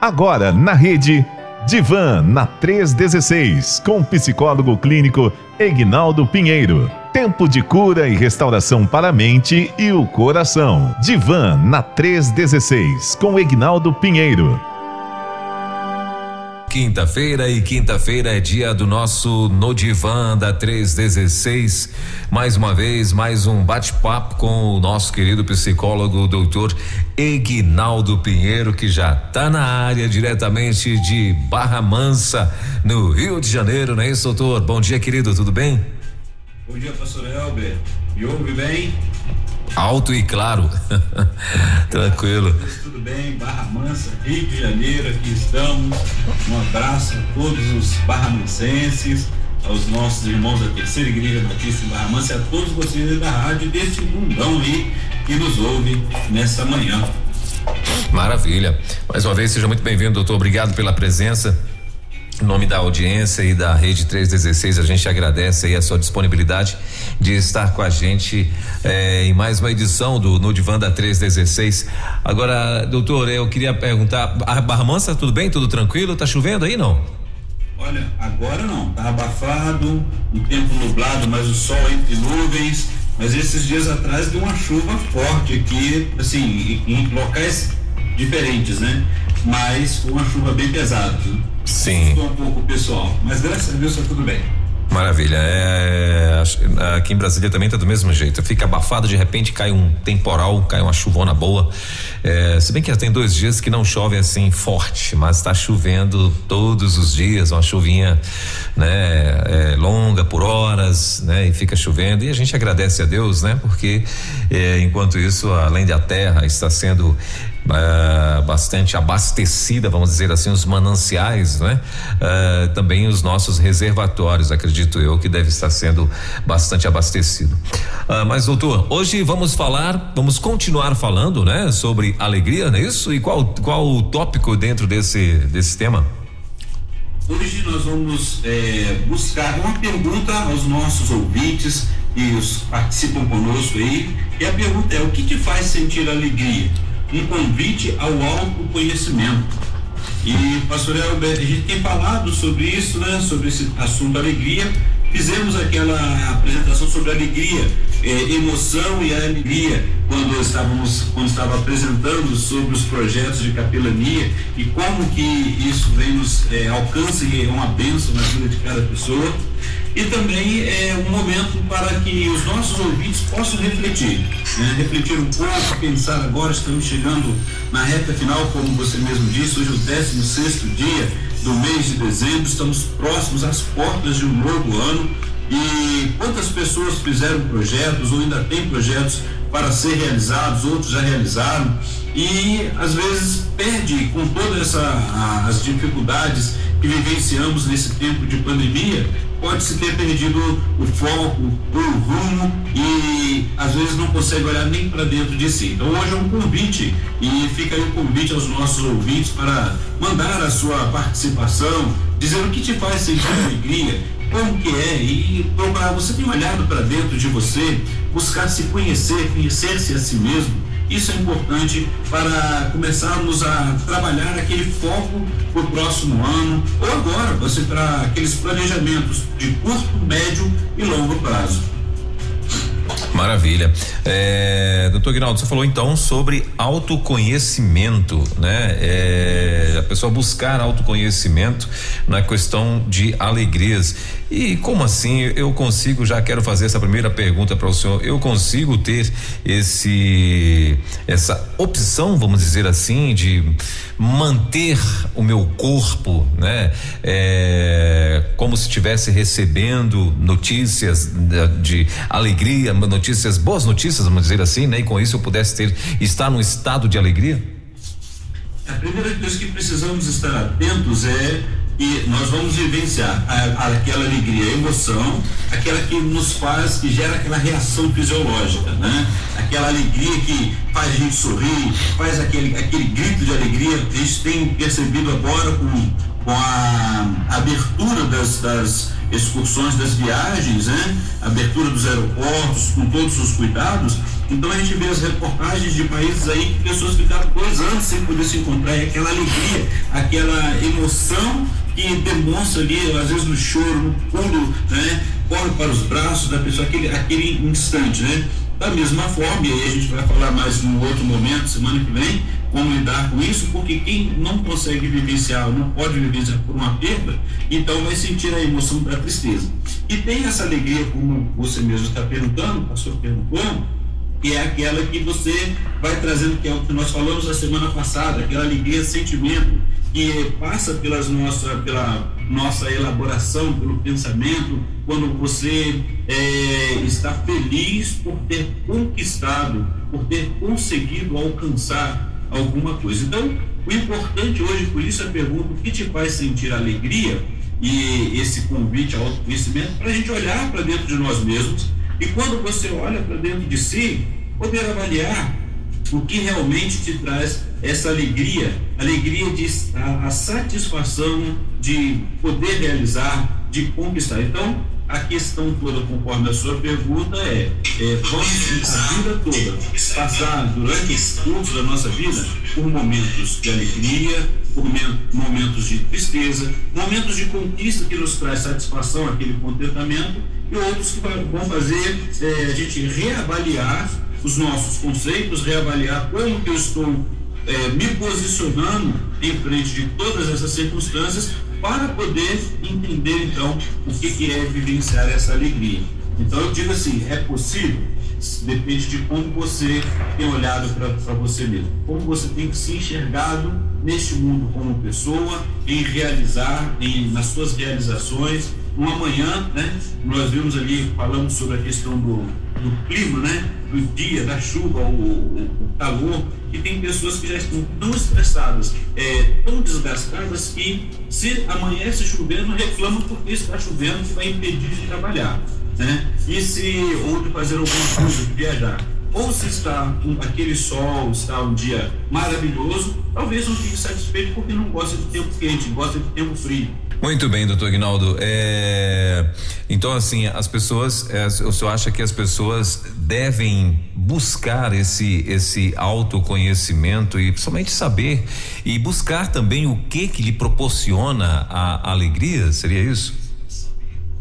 Agora na rede Divan na 316 com psicólogo clínico Egnaldo Pinheiro. Tempo de cura e restauração para a mente e o coração. Divan na 316 com Egnaldo Pinheiro. Quinta-feira e quinta-feira é dia do nosso No Divan da 316. Mais uma vez, mais um bate-papo com o nosso querido psicólogo, doutor Egnaldo Pinheiro, que já está na área diretamente de Barra Mansa, no Rio de Janeiro, não é isso, doutor? Bom dia, querido, tudo bem? Bom dia, pastor Elber. Me ouve bem? Alto e claro. Tranquilo. Tudo bem, Barra Mansa, Rio de Janeiro, aqui estamos. Um abraço a todos os barramansenses, aos nossos irmãos da Terceira Igreja Batista Barra Mansa e a todos vocês da rádio desse mundão aí que nos ouve nessa manhã. Maravilha. Mais uma vez, seja muito bem-vindo, doutor. Obrigado pela presença. Em nome da audiência e da Rede 316, a gente agradece aí a sua disponibilidade de estar com a gente eh, em mais uma edição do No Divã da 316. Agora, doutor, eu queria perguntar, a Barra Mansa, tudo bem? Tudo tranquilo? Tá chovendo aí, não? Olha, agora não, tá abafado, um tempo nublado, mas o sol entre nuvens. Mas esses dias atrás deu uma chuva forte aqui, assim, em locais diferentes, né? Mas uma chuva bem pesada. Sim. Estou um pouco pessoal, mas graças a Deus está tudo bem. Maravilha. É, aqui em Brasília também tá do mesmo jeito. Fica abafado, de repente cai um temporal, cai uma chuvona boa. É, se bem que já tem dois dias que não chove assim forte, mas está chovendo todos os dias, uma chuvinha, né, é, longa por horas, né, e fica chovendo. E a gente agradece a Deus, né, porque é, enquanto isso, além da terra está sendo Uh, bastante abastecida, vamos dizer assim, os mananciais, né? Uh, também os nossos reservatórios, acredito eu, que deve estar sendo bastante abastecido. Uh, mas, doutor, hoje vamos falar, vamos continuar falando, né? Sobre alegria, não é isso? E qual, qual o tópico dentro desse, desse tema? Hoje nós vamos é, buscar uma pergunta aos nossos ouvintes que os participam conosco aí. E a pergunta é: o que te faz sentir alegria? Um convite ao autoconhecimento. E, pastor Elber, a gente tem falado sobre isso, né? Sobre esse assunto alegria. Fizemos aquela apresentação sobre alegria, eh, emoção e alegria, quando estávamos, quando estava apresentando sobre os projetos de capelania e como que isso vem nos eh, alcança e é uma bênção na vida de cada pessoa e também é um momento para que os nossos ouvintes possam refletir, né? refletir um pouco, pensar agora, estamos chegando na reta final, como você mesmo disse, hoje é o 16 sexto dia do mês de dezembro, estamos próximos às portas de um novo ano e quantas pessoas fizeram projetos ou ainda têm projetos para ser realizados, outros já realizaram e às vezes perde com todas as dificuldades que vivenciamos nesse tempo de pandemia, pode-se ter perdido o foco, o rumo e às vezes não consegue olhar nem para dentro de si. Então hoje é um convite e fica aí o um convite aos nossos ouvintes para mandar a sua participação, dizendo o que te faz sentir alegria, como que é e procurar, você tem olhado para dentro de você, buscar se conhecer, conhecer-se a si mesmo isso é importante para começarmos a trabalhar aquele foco para o próximo ano ou agora, você para aqueles planejamentos de curto, médio e longo prazo. Maravilha. É, doutor Guinaldo, você falou então sobre autoconhecimento, né? É, a pessoa buscar autoconhecimento na questão de alegrias. E como assim eu consigo, já quero fazer essa primeira pergunta para o senhor, eu consigo ter esse essa opção, vamos dizer assim, de manter o meu corpo, né? É, como se estivesse recebendo notícias de, de, alegria, notícias, boas notícias, vamos dizer assim, né? E com isso eu pudesse ter, estar num estado de alegria? A primeira coisa que precisamos estar atentos é e nós vamos vivenciar a, a, aquela alegria, a emoção, aquela que nos faz, que gera aquela reação fisiológica, né? Aquela alegria que faz a gente sorrir, faz aquele, aquele grito de alegria. A gente tem percebido agora com, com a abertura das, das excursões, das viagens, né? Abertura dos aeroportos, com todos os cuidados, Então a gente vê as reportagens de países aí que pessoas ficaram dois anos sem poder se encontrar e aquela alegria, aquela emoção que demonstra ali, às vezes no choro, no pulo, né? Corre para os braços da pessoa, aquele, aquele instante, né? Da mesma forma, e aí a gente vai falar mais num outro momento, semana que vem, como lidar com isso, porque quem não consegue vivenciar, não pode vivenciar por uma perda, então vai sentir a emoção da tristeza. E tem essa alegria, como você mesmo está perguntando, pastor perguntou, que é aquela que você vai trazendo, que é o que nós falamos a semana passada, aquela alegria, sentimento que passa pelas nossa, pela nossa elaboração, pelo pensamento, quando você é, está feliz por ter conquistado, por ter conseguido alcançar alguma coisa. Então, o importante hoje, por isso a pergunta, o que te faz sentir alegria? E esse convite ao autoconhecimento, para a gente olhar para dentro de nós mesmos e quando você olha para dentro de si, poder avaliar o que realmente te traz essa alegria, alegria de a, a satisfação de poder realizar, de conquistar. Então, a questão toda, conforme a sua pergunta, é, é vamos a vida toda passar durante o curso da nossa vida por momentos de alegria, por momentos de tristeza, momentos de conquista que nos traz satisfação, aquele contentamento, e outros que vão fazer é, a gente reavaliar os nossos conceitos, reavaliar como que eu estou é, me posicionando em frente de todas essas circunstâncias para poder entender então o que, que é vivenciar essa alegria. Então eu digo assim, é possível? Depende de como você tem olhado para você mesmo, como você tem se enxergado neste mundo como pessoa, em realizar, em, nas suas realizações. Um amanhã, né, nós vimos ali, falamos sobre a questão do, do clima, né, do dia, da chuva, o, o, calor, que tem pessoas que já estão tão estressadas, é, tão desgastadas que se amanhece chovendo, reclamam porque está chovendo que vai impedir de trabalhar, né? E se ou de fazer alguma coisa, de viajar. Ou se está um, aquele sol, está um dia maravilhoso, talvez não fique satisfeito porque não gosta de tempo quente, gosta de tempo frio. Muito bem, doutor Ignaldo. É, então, assim, as pessoas, é, o senhor acha que as pessoas devem buscar esse, esse autoconhecimento e principalmente saber e buscar também o que que lhe proporciona a, a alegria? Seria isso?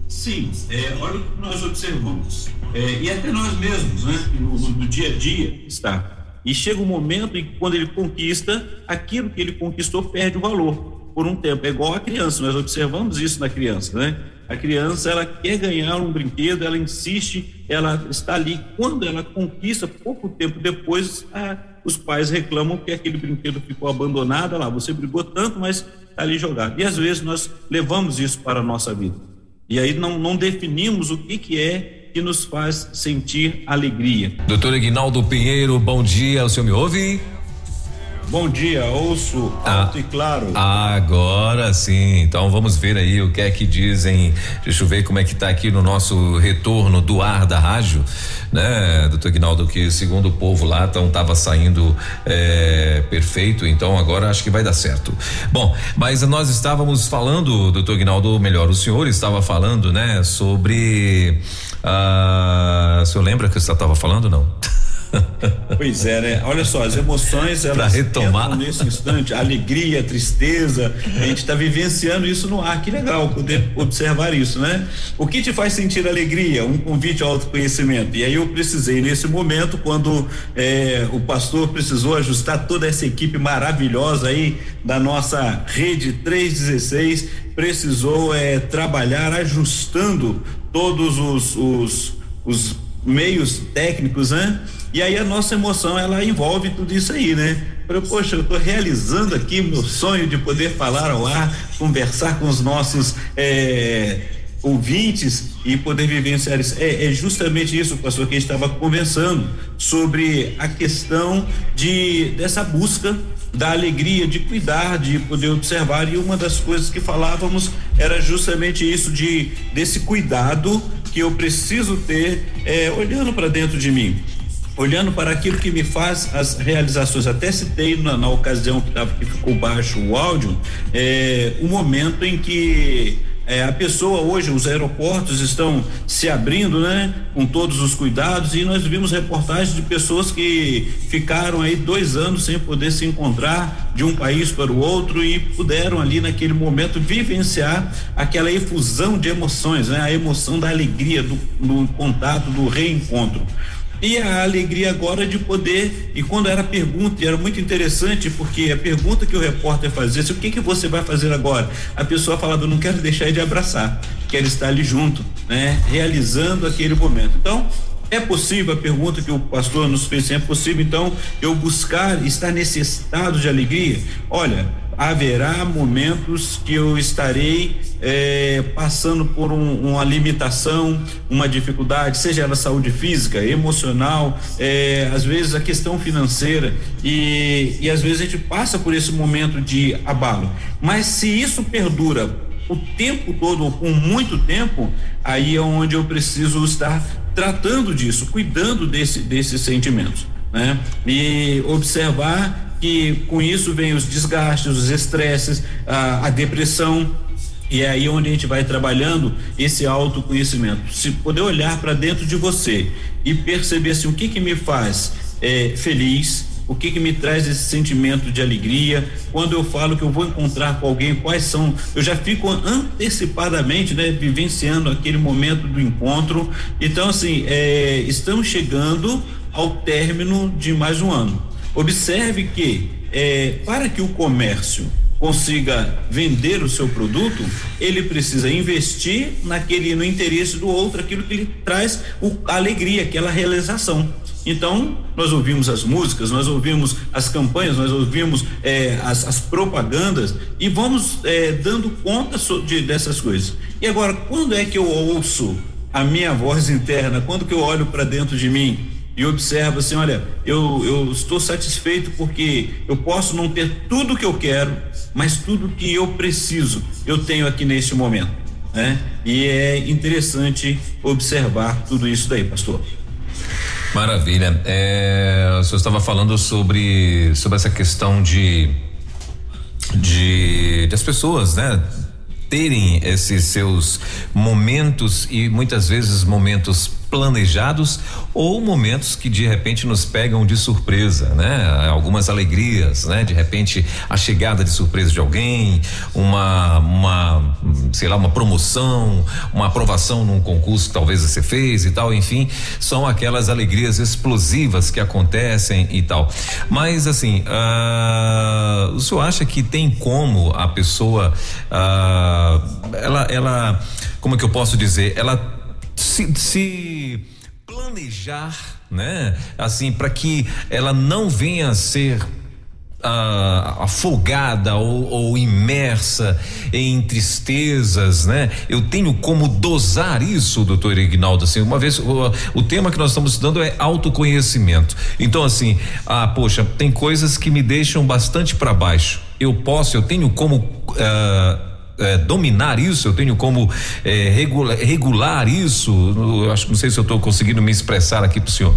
Sim, é, olha o que nós observamos. É, e até nós mesmos, né? No, no dia a dia está. E chega um momento em que quando ele conquista, aquilo que ele conquistou perde o valor por um tempo. É igual a criança, nós observamos isso na criança, né? A criança, ela quer ganhar um brinquedo, ela insiste, ela está ali. Quando ela conquista, pouco tempo depois, a, os pais reclamam que aquele brinquedo ficou abandonado. Lá, você brigou tanto, mas está ali jogado. E às vezes nós levamos isso para a nossa vida. E aí não, não definimos o que, que é que nos faz sentir alegria. Doutor Ignaldo Pinheiro, bom dia. O senhor me ouve? Bom dia, ouço ah, alto e claro. Agora sim, então vamos ver aí o que é que dizem. Deixa eu ver como é que tá aqui no nosso retorno do ar da rádio, né, doutor Guinaldo, que segundo o povo lá então tava saindo é, perfeito, então agora acho que vai dar certo. Bom, mas nós estávamos falando, doutor Guinaldo, melhor, o senhor estava falando, né, sobre. Ah, o senhor lembra que você estava falando, não? Pois é, né? Olha só, as emoções elas retomar nesse instante, alegria, tristeza, a gente está vivenciando isso no ar. Que legal poder observar isso, né? O que te faz sentir alegria? Um convite ao autoconhecimento. E aí eu precisei nesse momento, quando é, o pastor precisou ajustar toda essa equipe maravilhosa aí da nossa rede 316, precisou é, trabalhar ajustando todos os, os, os meios técnicos, né? E aí a nossa emoção, ela envolve tudo isso aí, né? Eu, poxa, eu estou realizando aqui meu sonho de poder falar ao ar, conversar com os nossos é, ouvintes e poder vivenciar isso. É, é justamente isso, pastor, que a gente estava conversando sobre a questão de dessa busca da alegria de cuidar, de poder observar e uma das coisas que falávamos era justamente isso de desse cuidado que eu preciso ter é, olhando para dentro de mim olhando para aquilo que me faz as realizações. Até citei na, na ocasião que, tava, que ficou baixo o áudio, é, o momento em que é, a pessoa hoje, os aeroportos estão se abrindo, né? Com todos os cuidados e nós vimos reportagens de pessoas que ficaram aí dois anos sem poder se encontrar de um país para o outro e puderam ali naquele momento vivenciar aquela efusão de emoções, né? A emoção da alegria, do, do contato, do reencontro. E a alegria agora de poder, e quando era pergunta, e era muito interessante, porque a pergunta que o repórter fazia, assim, o que que você vai fazer agora? A pessoa falava, não quero deixar de abraçar, quero estar ali junto, né? Realizando aquele momento. Então, é possível, a pergunta que o pastor nos fez, é possível então eu buscar estar nesse estado de alegria? Olha, haverá momentos que eu estarei é, passando por um, uma limitação, uma dificuldade, seja ela saúde física, emocional, é, às vezes a questão financeira e, e às vezes a gente passa por esse momento de abalo. Mas se isso perdura o tempo todo ou com muito tempo, aí é onde eu preciso estar tratando disso, cuidando desse, desses sentimentos, né? E observar que com isso vem os desgastes, os estresses, a, a depressão. E é aí onde a gente vai trabalhando esse autoconhecimento. Se poder olhar para dentro de você e perceber assim, o que que me faz é, feliz, o que que me traz esse sentimento de alegria, quando eu falo que eu vou encontrar com alguém, quais são, eu já fico antecipadamente, né, vivenciando aquele momento do encontro. Então, assim, é, estamos chegando ao término de mais um ano. Observe que é, para que o comércio consiga vender o seu produto, ele precisa investir naquele no interesse do outro, aquilo que lhe traz o, a alegria, aquela realização. Então, nós ouvimos as músicas, nós ouvimos as campanhas, nós ouvimos é, as, as, propagandas e vamos é, dando conta de, dessas coisas. E agora, quando é que eu ouço a minha voz interna? Quando que eu olho para dentro de mim? E observa assim, olha, eu, eu estou satisfeito porque eu posso não ter tudo que eu quero, mas tudo que eu preciso eu tenho aqui neste momento, né? E é interessante observar tudo isso daí, pastor. Maravilha. É, o senhor estava falando sobre sobre essa questão de de das pessoas, né? terem esses seus momentos e muitas vezes momentos planejados ou momentos que de repente nos pegam de surpresa, né? Algumas alegrias, né? De repente a chegada de surpresa de alguém, uma, uma, sei lá, uma promoção, uma aprovação num concurso que talvez você fez e tal, enfim, são aquelas alegrias explosivas que acontecem e tal. Mas assim, uh, o senhor acha que tem como a pessoa, uh, ela, ela, como é que eu posso dizer, ela se, se planejar, né? Assim, para que ela não venha a ser uh, afogada ou, ou, imersa em tristezas, né? Eu tenho como dosar isso, doutor Ignaldo, assim, uma vez, o, o, tema que nós estamos estudando é autoconhecimento. Então, assim, ah, poxa, tem coisas que me deixam bastante para baixo. Eu posso, eu tenho como uh, é, dominar isso, eu tenho como é, regular, regular isso. Eu acho não sei se eu estou conseguindo me expressar aqui para o senhor.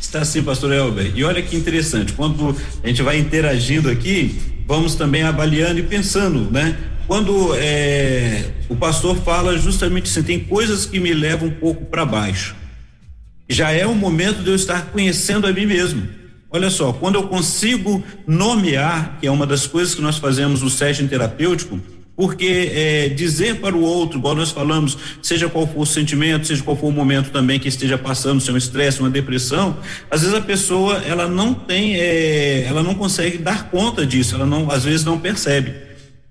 Está sim, pastor Elber. E olha que interessante, quando a gente vai interagindo aqui, vamos também avaliando e pensando, né? Quando é, o pastor fala justamente assim, tem coisas que me levam um pouco para baixo. Já é o momento de eu estar conhecendo a mim mesmo. Olha só, quando eu consigo nomear, que é uma das coisas que nós fazemos no session terapêutico, porque é, dizer para o outro, igual nós falamos, seja qual for o sentimento, seja qual for o momento também que esteja passando, se é um estresse, uma depressão, às vezes a pessoa ela não tem, é, ela não consegue dar conta disso, ela não, às vezes não percebe.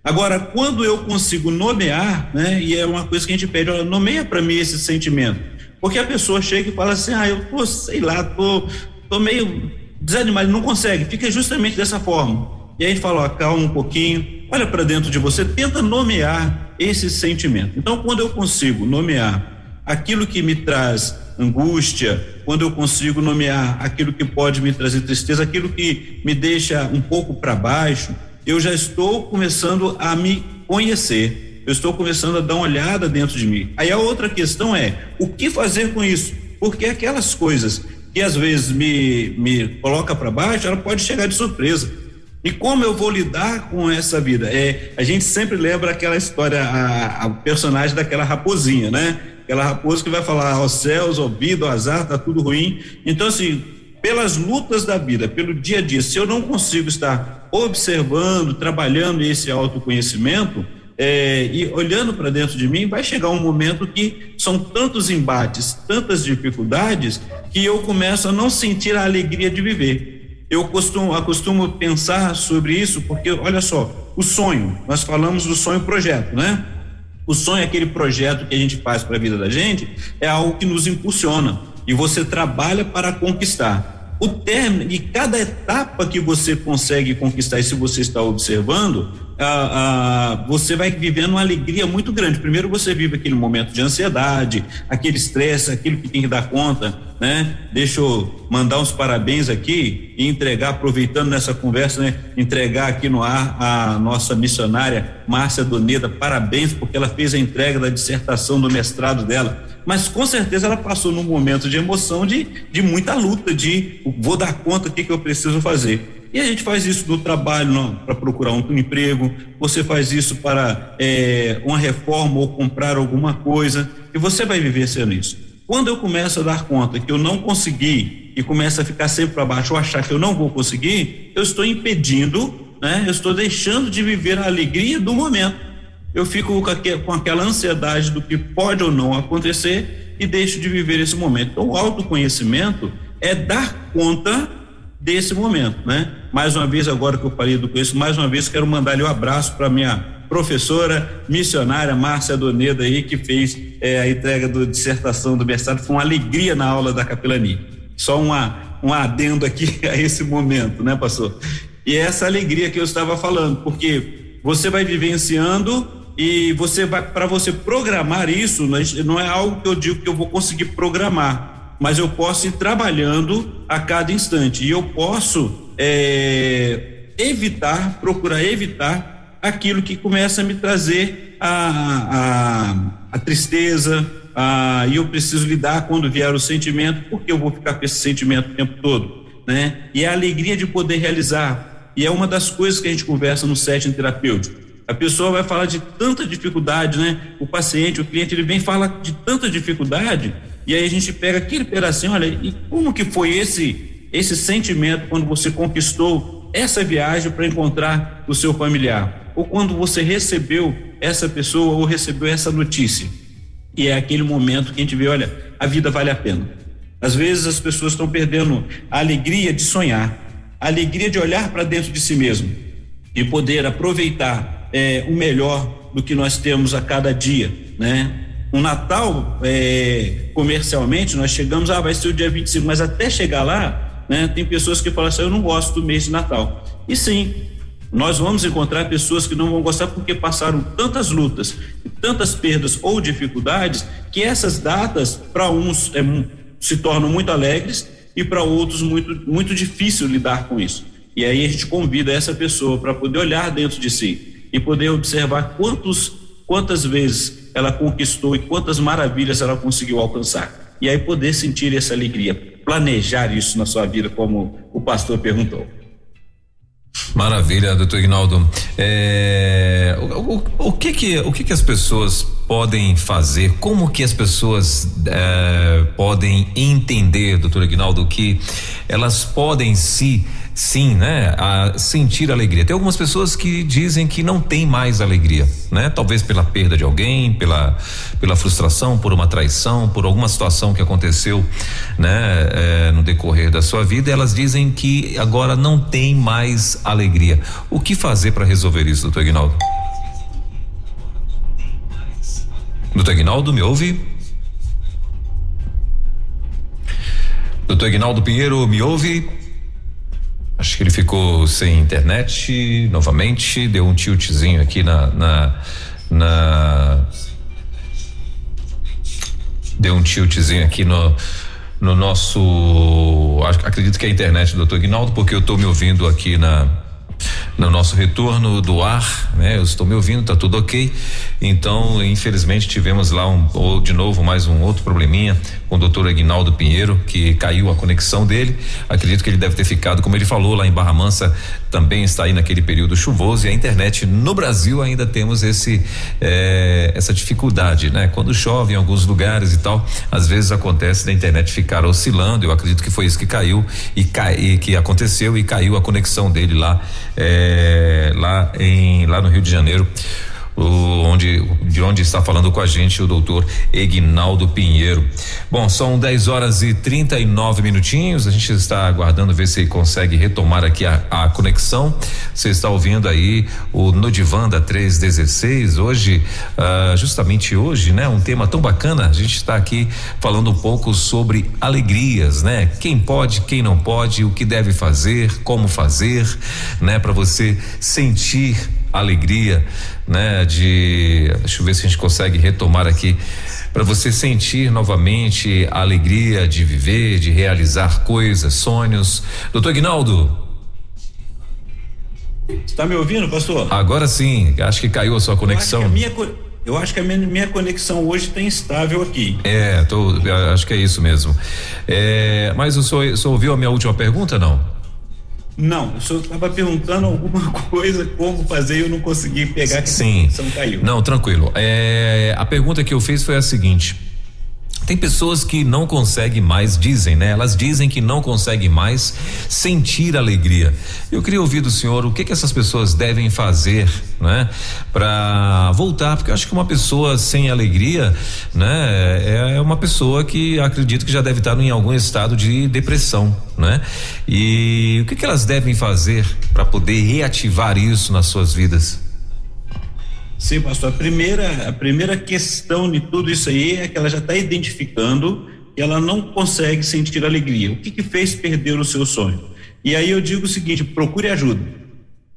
Agora, quando eu consigo nomear, né, e é uma coisa que a gente pede, olha, nomeia para mim esse sentimento, porque a pessoa chega e fala assim, ah, eu tô, sei lá, tô, tô meio desanimado, não consegue, fica justamente dessa forma. E aí fala, ó, calma um pouquinho, olha para dentro de você, tenta nomear esse sentimento. Então, quando eu consigo nomear aquilo que me traz angústia, quando eu consigo nomear aquilo que pode me trazer tristeza, aquilo que me deixa um pouco para baixo, eu já estou começando a me conhecer. Eu estou começando a dar uma olhada dentro de mim. Aí a outra questão é: o que fazer com isso? Porque aquelas coisas que às vezes me, me coloca para baixo, ela pode chegar de surpresa. E como eu vou lidar com essa vida? É, a gente sempre lembra aquela história, a, personagem daquela raposinha, né? Aquela raposa que vai falar aos céus, ao vida, ao azar, tá tudo ruim. Então, assim, pelas lutas da vida, pelo dia a dia, se eu não consigo estar observando, trabalhando esse autoconhecimento, é, e olhando para dentro de mim, vai chegar um momento que são tantos embates, tantas dificuldades, que eu começo a não sentir a alegria de viver. Eu costumo, acostumo pensar sobre isso, porque, olha só, o sonho, nós falamos do sonho projeto, né? O sonho é aquele projeto que a gente faz para a vida da gente, é algo que nos impulsiona e você trabalha para conquistar. O término e cada etapa que você consegue conquistar, e se você está observando, ah, ah, você vai vivendo uma alegria muito grande. Primeiro você vive aquele momento de ansiedade, aquele estresse, aquilo que tem que dar conta, né? Deixa eu mandar uns parabéns aqui e entregar, aproveitando nessa conversa, né? Entregar aqui no ar a nossa missionária Márcia Doneda, parabéns porque ela fez a entrega da dissertação do mestrado dela mas com certeza ela passou num momento de emoção, de, de muita luta, de vou dar conta do que, que eu preciso fazer. E a gente faz isso no trabalho para procurar um emprego, você faz isso para é, uma reforma ou comprar alguma coisa, e você vai viver sendo isso. Quando eu começo a dar conta que eu não consegui e começa a ficar sempre para baixo ou achar que eu não vou conseguir, eu estou impedindo, né? Eu estou deixando de viver a alegria do momento eu fico com aquela ansiedade do que pode ou não acontecer e deixo de viver esse momento. Então, o autoconhecimento é dar conta desse momento, né? Mais uma vez, agora que eu falei do conhecimento, mais uma vez quero mandar lhe um abraço para minha professora missionária Márcia Doneda aí, que fez é, a entrega da dissertação do mestrado. Foi uma alegria na aula da capelania. Só uma, um adendo aqui a esse momento, né, pastor? E é essa alegria que eu estava falando, porque você vai vivenciando e você vai para você programar isso não é algo que eu digo que eu vou conseguir programar mas eu posso ir trabalhando a cada instante. E eu posso é, evitar procurar evitar aquilo que começa a me trazer a, a, a tristeza a, e eu preciso lidar quando vier o sentimento porque eu vou ficar com esse sentimento o tempo todo né? E a alegria de poder realizar. E é uma das coisas que a gente conversa no setting terapêutico. A pessoa vai falar de tanta dificuldade, né? O paciente, o cliente, ele vem falar de tanta dificuldade e aí a gente pega aquele pedacinho, olha, e como que foi esse esse sentimento quando você conquistou essa viagem para encontrar o seu familiar? Ou quando você recebeu essa pessoa ou recebeu essa notícia? E é aquele momento que a gente vê, olha, a vida vale a pena. Às vezes as pessoas estão perdendo a alegria de sonhar, a alegria de olhar para dentro de si mesmo e poder aproveitar é, o melhor do que nós temos a cada dia, né? O Natal, é, comercialmente, nós chegamos, ah, vai ser o dia 25, mas até chegar lá, né, tem pessoas que falam assim, eu não gosto do mês de Natal. E sim, nós vamos encontrar pessoas que não vão gostar porque passaram tantas lutas, tantas perdas ou dificuldades, que essas datas, para uns, é, se tornam muito alegres e para outros muito, muito difícil lidar com isso. E aí a gente convida essa pessoa para poder olhar dentro de si e poder observar quantos, quantas vezes ela conquistou e quantas maravilhas ela conseguiu alcançar. E aí poder sentir essa alegria, planejar isso na sua vida, como o pastor perguntou. Maravilha, doutor Ignaldo. É, o, o, o, que que o que que as pessoas podem fazer? Como que as pessoas é, podem entender, doutor Ignaldo, que elas podem se sim, né, a sentir alegria. Tem algumas pessoas que dizem que não tem mais alegria, né? Talvez pela perda de alguém, pela pela frustração, por uma traição, por alguma situação que aconteceu, né, é, no decorrer da sua vida. Elas dizem que agora não tem mais alegria. O que fazer para resolver isso, doutor Ignaldo? Doutor Ignaldo, me ouve? Doutor Ignaldo Pinheiro, me ouve? Acho que ele ficou sem internet novamente, deu um tiltzinho aqui na, na, na deu um tiltzinho aqui no no nosso acredito que é a internet do Dr. Guinaldo, porque eu estou me ouvindo aqui na no nosso retorno do ar, né? Eu estou me ouvindo, tá tudo ok. Então, infelizmente, tivemos lá um, ou de novo mais um outro probleminha com o doutor Aguinaldo Pinheiro, que caiu a conexão dele. Acredito que ele deve ter ficado, como ele falou, lá em Barra Mansa, também está aí naquele período chuvoso e a internet no Brasil ainda temos esse eh, essa dificuldade, né? Quando chove em alguns lugares e tal, às vezes acontece da internet ficar oscilando. Eu acredito que foi isso que caiu e, cai, que aconteceu e caiu a conexão dele lá. Eh, lá em lá no Rio de Janeiro o, onde de onde está falando com a gente o doutor Egnaldo Pinheiro. Bom, são 10 horas e 39 minutinhos. A gente está aguardando ver se consegue retomar aqui a, a conexão. Você está ouvindo aí o Nodivanda 316. Hoje, uh, justamente hoje, né? Um tema tão bacana. A gente está aqui falando um pouco sobre alegrias, né? Quem pode, quem não pode, o que deve fazer, como fazer, né? Para você sentir alegria, né? De, deixa eu ver se a gente consegue retomar aqui para você sentir novamente a alegria de viver, de realizar coisas, sonhos. Doutor Ignaldo. Está me ouvindo, pastor? Agora sim, acho que caiu a sua conexão. Eu acho que a minha, eu acho que a minha conexão hoje está instável aqui. É, tô, acho que é isso mesmo. É, mas o senhor, o senhor ouviu a minha última pergunta, não? Não, o senhor estava perguntando alguma coisa, como fazer, e eu não consegui pegar que Sim. a caiu. Não, tranquilo. É, a pergunta que eu fiz foi a seguinte: tem pessoas que não conseguem mais, dizem, né? Elas dizem que não conseguem mais sentir alegria. Eu queria ouvir do senhor o que que essas pessoas devem fazer, né? Para voltar, porque eu acho que uma pessoa sem alegria, né? É, é uma pessoa que acredito que já deve estar em algum estado de depressão, né? E o que que elas devem fazer para poder reativar isso nas suas vidas? Sim, pastor. A primeira, a primeira questão de tudo isso aí é que ela já está identificando que ela não consegue sentir alegria. O que, que fez perder o seu sonho? E aí eu digo o seguinte: procure ajuda.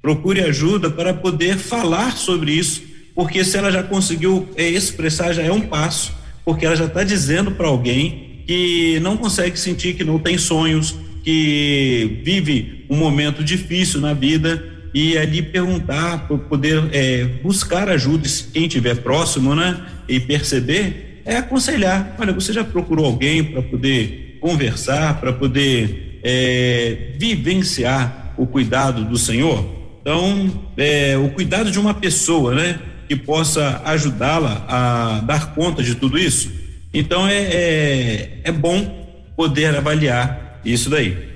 Procure ajuda para poder falar sobre isso, porque se ela já conseguiu é, expressar, já é um passo, porque ela já está dizendo para alguém que não consegue sentir que não tem sonhos, que vive um momento difícil na vida e ali perguntar, poder é, buscar ajuda, quem estiver próximo, né? E perceber, é aconselhar. Olha, você já procurou alguém para poder conversar, para poder é, vivenciar o cuidado do Senhor? Então, é, o cuidado de uma pessoa, né? Que possa ajudá-la a dar conta de tudo isso. Então, é, é, é bom poder avaliar isso daí.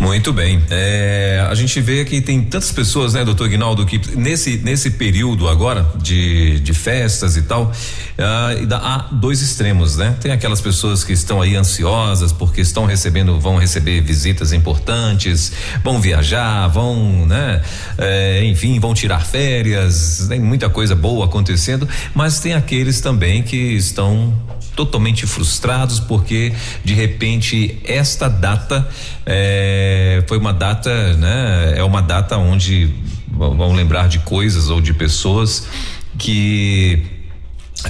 Muito bem. É, a gente vê que tem tantas pessoas, né, doutor Guinaldo, que nesse, nesse período agora de, de festas e tal, uh, há dois extremos, né? Tem aquelas pessoas que estão aí ansiosas porque estão recebendo, vão receber visitas importantes, vão viajar, vão, né? É, enfim, vão tirar férias, tem muita coisa boa acontecendo, mas tem aqueles também que estão totalmente frustrados porque de repente esta data é, foi uma data, né? É uma data onde vão lembrar de coisas ou de pessoas que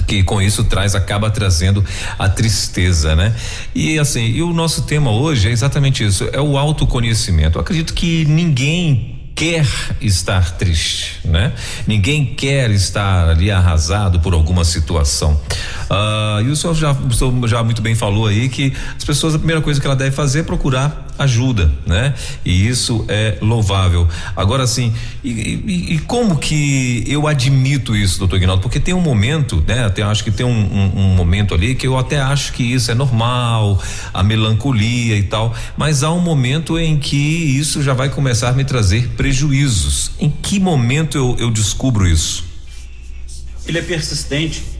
que com isso traz acaba trazendo a tristeza, né? E assim, e o nosso tema hoje é exatamente isso, é o autoconhecimento. Eu acredito que ninguém quer estar triste, né? Ninguém quer estar ali arrasado por alguma situação. Uh, e o senhor já, o senhor já muito bem falou aí que as pessoas a primeira coisa que ela deve fazer é procurar ajuda, né? E isso é louvável. Agora sim, e, e, e, como que eu admito isso, doutor Guinaldo? Porque tem um momento, né? Até acho que tem um, um, um, momento ali que eu até acho que isso é normal, a melancolia e tal, mas há um momento em que isso já vai começar a me trazer prejuízos. Em que momento eu, eu descubro isso? Ele é persistente.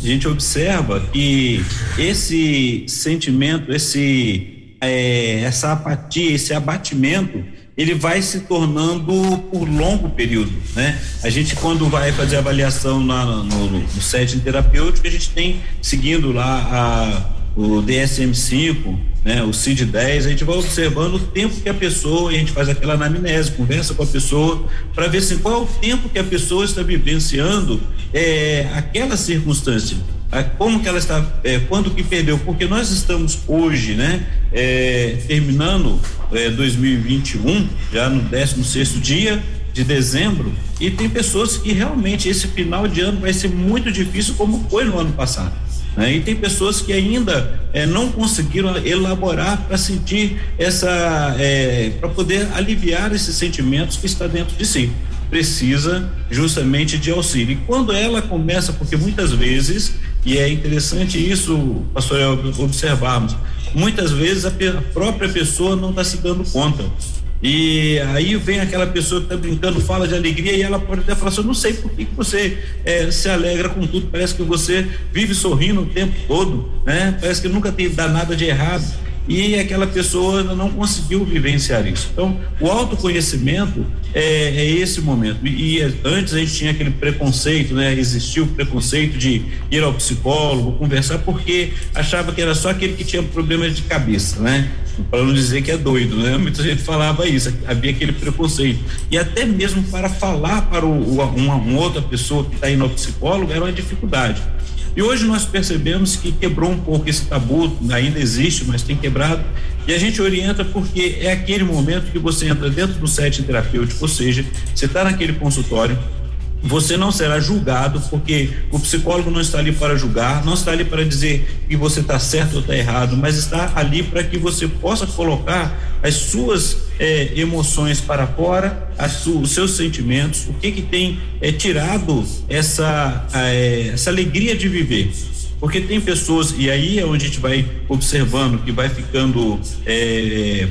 A gente observa que esse sentimento, esse é, essa apatia, esse abatimento, ele vai se tornando por longo período, né? A gente quando vai fazer avaliação lá no, no, no setting terapêutico, a gente tem seguindo lá a, o DSM-5, né, o CID-10, a gente vai observando o tempo que a pessoa, a gente faz aquela anamnese, conversa com a pessoa, para ver assim, qual é o tempo que a pessoa está vivenciando é, aquela circunstância. como que ela está, é, quando que perdeu, porque nós estamos hoje, né, é, terminando é, 2021, já no 16 sexto dia de dezembro, e tem pessoas que realmente esse final de ano vai ser muito difícil, como foi no ano passado. Né? E tem pessoas que ainda é, não conseguiram elaborar para sentir essa, é, para poder aliviar esses sentimentos que está dentro de si precisa justamente de auxílio. E quando ela começa, porque muitas vezes, e é interessante isso, pastor, observarmos, muitas vezes a própria pessoa não está se dando conta. E aí vem aquela pessoa que está brincando, fala de alegria e ela pode até falar assim: Eu não sei por que, você é, se alegra com tudo, parece que você vive sorrindo o tempo todo, né? Parece que nunca tem dá nada de errado e aquela pessoa não conseguiu vivenciar isso. Então, o autoconhecimento é, é esse momento. E, e, antes a gente tinha aquele preconceito, né? Existiu o preconceito de ir ao psicólogo, conversar, porque achava que era só aquele que tinha problemas de cabeça, né? Para não dizer que é doido, né? Muita gente falava isso, havia aquele preconceito. E até mesmo para falar para o, uma, uma outra pessoa que está indo ao psicólogo era uma dificuldade. E hoje nós percebemos que quebrou um pouco esse tabu, ainda existe, mas tem quebrado. E a gente orienta porque é aquele momento que você entra dentro do setting terapêutico, ou seja, você está naquele consultório, você não será julgado, porque o psicólogo não está ali para julgar, não está ali para dizer que você está certo ou está errado, mas está ali para que você possa colocar as suas eh, emoções para fora, os seus sentimentos, o que que tem eh, tirado essa, eh, essa alegria de viver. Porque tem pessoas, e aí é onde a gente vai observando que vai ficando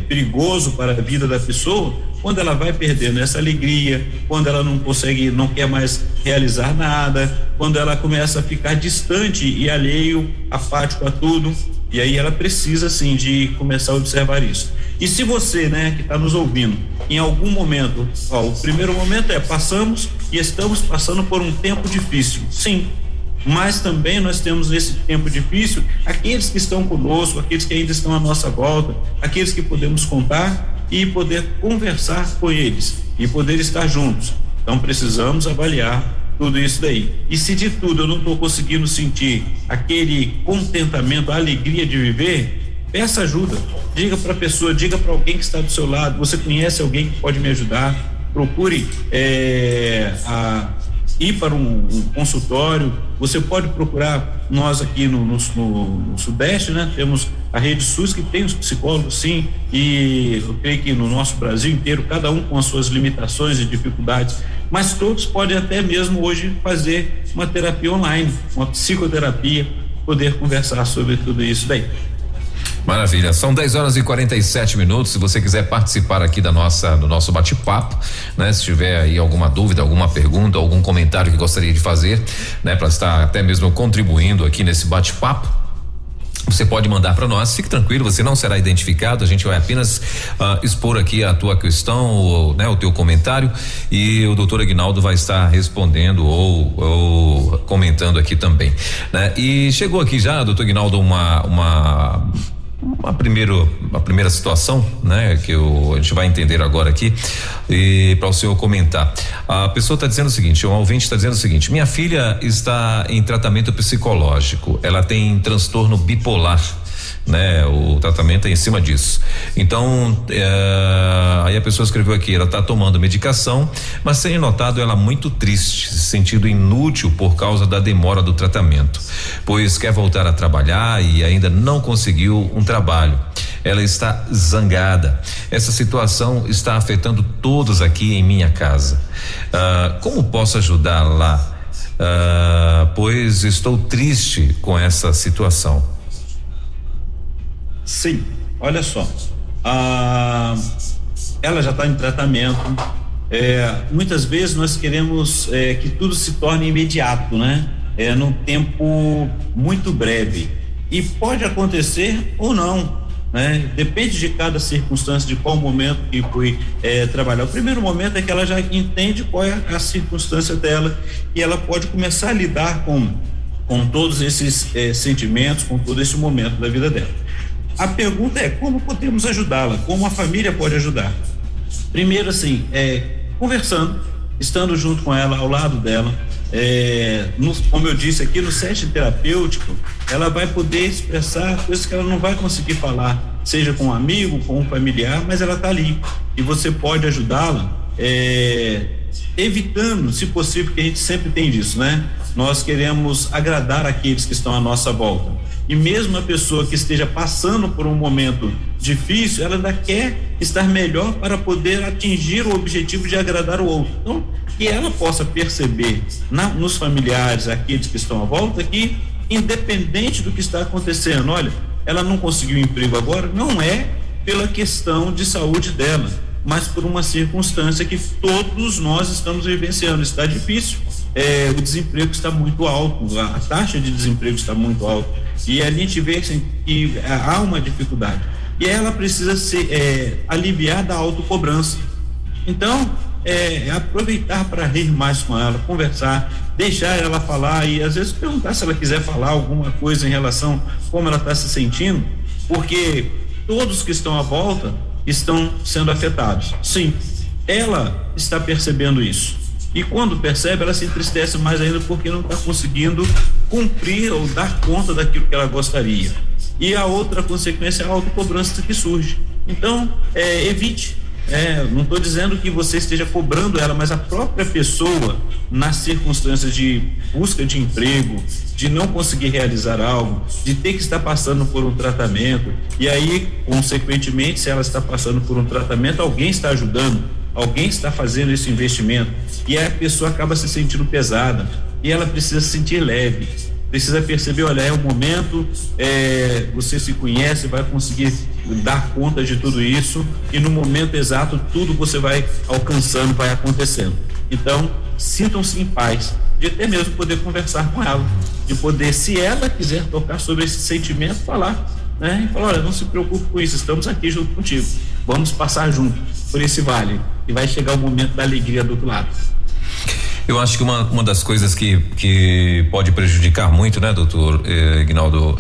perigoso para a vida da pessoa, quando ela vai perdendo essa alegria, quando ela não consegue, não quer mais realizar nada, quando ela começa a ficar distante e alheio, apático a tudo, e aí ela precisa sim de começar a observar isso. E se você, né, que está nos ouvindo, em algum momento, ó, o primeiro momento é passamos e estamos passando por um tempo difícil, sim. Mas também nós temos nesse tempo difícil aqueles que estão conosco, aqueles que ainda estão à nossa volta, aqueles que podemos contar e poder conversar com eles e poder estar juntos. Então precisamos avaliar tudo isso daí. E se de tudo eu não estou conseguindo sentir aquele contentamento, a alegria de viver, peça ajuda. Diga para a pessoa, diga para alguém que está do seu lado. Você conhece alguém que pode me ajudar? Procure é, a, ir para um, um, consultório. Você pode procurar nós aqui no, no, no, Sudeste, né? Temos a rede SUS que tem os psicólogos, sim, e eu creio que no nosso Brasil inteiro, cada um com as suas limitações e dificuldades, mas todos podem até mesmo hoje fazer uma terapia online, uma psicoterapia, poder conversar sobre tudo isso daí. Maravilha. São 10 horas e 47 minutos. Se você quiser participar aqui da nossa do nosso bate-papo, né? Se tiver aí alguma dúvida, alguma pergunta, algum comentário que gostaria de fazer, né, para estar até mesmo contribuindo aqui nesse bate-papo, você pode mandar para nós, fique tranquilo, você não será identificado, a gente vai apenas uh, expor aqui a tua questão, ou, né, o teu comentário e o doutor Aguinaldo vai estar respondendo ou, ou comentando aqui também, né? E chegou aqui já, doutor Aguinaldo, uma, uma uma primeiro a primeira situação, né, que eu, a gente vai entender agora aqui e para o senhor comentar. A pessoa está dizendo o seguinte, o ouvinte está dizendo o seguinte: minha filha está em tratamento psicológico, ela tem transtorno bipolar né? O tratamento é em cima disso. Então, é, aí a pessoa escreveu aqui, ela está tomando medicação, mas tem notado ela muito triste, se sentindo inútil por causa da demora do tratamento, pois quer voltar a trabalhar e ainda não conseguiu um trabalho. Ela está zangada. Essa situação está afetando todos aqui em minha casa. Ah, como posso ajudar lá? Ah, pois estou triste com essa situação. Sim, olha só. Ah, ela já está em tratamento. É, muitas vezes nós queremos é, que tudo se torne imediato, né? É, num tempo muito breve. E pode acontecer ou não. Né? Depende de cada circunstância, de qual momento que foi é, trabalhar. O primeiro momento é que ela já entende qual é a circunstância dela e ela pode começar a lidar com, com todos esses é, sentimentos, com todo esse momento da vida dela. A pergunta é como podemos ajudá-la, como a família pode ajudar. Primeiro, assim, é conversando, estando junto com ela, ao lado dela, é, no, como eu disse aqui, no set terapêutico, ela vai poder expressar coisas que ela não vai conseguir falar, seja com um amigo, com um familiar, mas ela está ali e você pode ajudá-la, é, evitando, se possível, que a gente sempre tem disso, né? Nós queremos agradar aqueles que estão à nossa volta. E mesmo a pessoa que esteja passando por um momento difícil, ela ainda quer estar melhor para poder atingir o objetivo de agradar o outro. Então, que ela possa perceber na, nos familiares, aqueles que estão à volta, que independente do que está acontecendo, olha, ela não conseguiu emprego agora, não é pela questão de saúde dela, mas por uma circunstância que todos nós estamos vivenciando. Está difícil, é, o desemprego está muito alto, a, taxa de desemprego está muito alta e a gente vê assim, que há uma dificuldade. E ela precisa se é, aliviar da autocobrança. Então, é, aproveitar para rir mais com ela, conversar, deixar ela falar e às vezes perguntar se ela quiser falar alguma coisa em relação a como ela está se sentindo, porque todos que estão à volta estão sendo afetados. Sim, ela está percebendo isso. E quando percebe, ela se entristece mais ainda porque não está conseguindo cumprir ou dar conta daquilo que ela gostaria. E a outra consequência é a autocobrança que surge. Então, é, evite é, não estou dizendo que você esteja cobrando ela, mas a própria pessoa, nas circunstâncias de busca de emprego, de não conseguir realizar algo, de ter que estar passando por um tratamento, e aí, consequentemente, se ela está passando por um tratamento, alguém está ajudando, alguém está fazendo esse investimento, e a pessoa acaba se sentindo pesada, e ela precisa se sentir leve precisa perceber, olha, é o momento, é, você se conhece, vai conseguir dar conta de tudo isso e no momento exato tudo você vai alcançando, vai acontecendo. Então, sintam-se em paz de até mesmo poder conversar com ela, de poder, se ela quiser tocar sobre esse sentimento, falar, né? E falar, olha, não se preocupe com isso, estamos aqui junto contigo, vamos passar junto por esse vale e vai chegar o momento da alegria do outro lado. Eu acho que uma, uma das coisas que, que pode prejudicar muito, né, doutor eh, Ignaldo,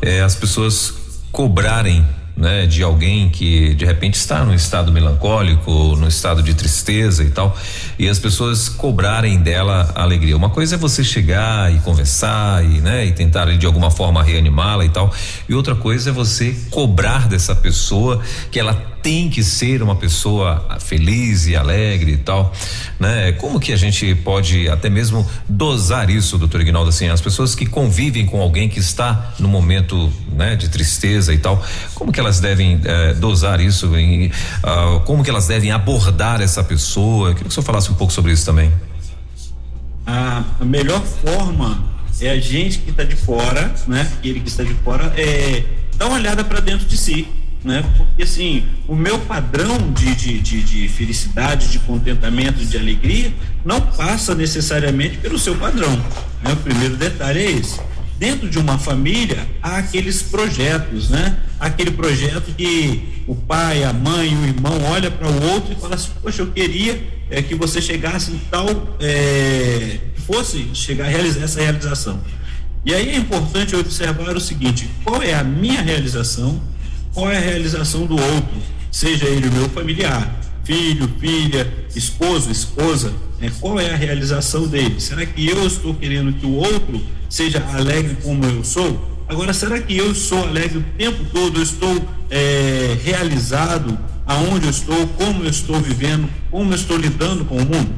é as pessoas cobrarem né, de alguém que de repente está no estado melancólico, no estado de tristeza e tal, e as pessoas cobrarem dela a alegria. Uma coisa é você chegar e conversar e, né, e tentar de alguma forma reanimá-la e tal, e outra coisa é você cobrar dessa pessoa que ela tem que ser uma pessoa feliz e alegre e tal, né? Como que a gente pode até mesmo dosar isso, doutor Ignaldo, assim, as pessoas que convivem com alguém que está no momento, né, de tristeza e tal, como que elas devem eh, dosar isso, em, uh, como que elas devem abordar essa pessoa? Eu queria que o senhor falasse um pouco sobre isso também. A, melhor forma é a gente que está de fora, né? Aquele que está de fora é dar uma olhada para dentro de si né? Porque assim, o meu padrão de, de, de, de, felicidade, de contentamento, de alegria, não passa necessariamente pelo seu padrão. Né? O primeiro detalhe é esse. Dentro de uma família há aqueles projetos, né? Aquele projeto que o pai, a mãe, o irmão olha para o outro e fala assim, poxa, eu queria é, que você chegasse em tal, é, fosse chegar a realizar essa realização. E aí é importante observar o seguinte: qual é a minha realização qual é a realização do outro, seja ele meu familiar, filho, filha, esposo, esposa, né? qual é a realização dele? Será que eu estou querendo que o outro seja alegre como eu sou? Agora, será que eu sou alegre o tempo todo? Eu estou é, realizado aonde eu estou, como eu estou vivendo, como eu estou lidando com o mundo?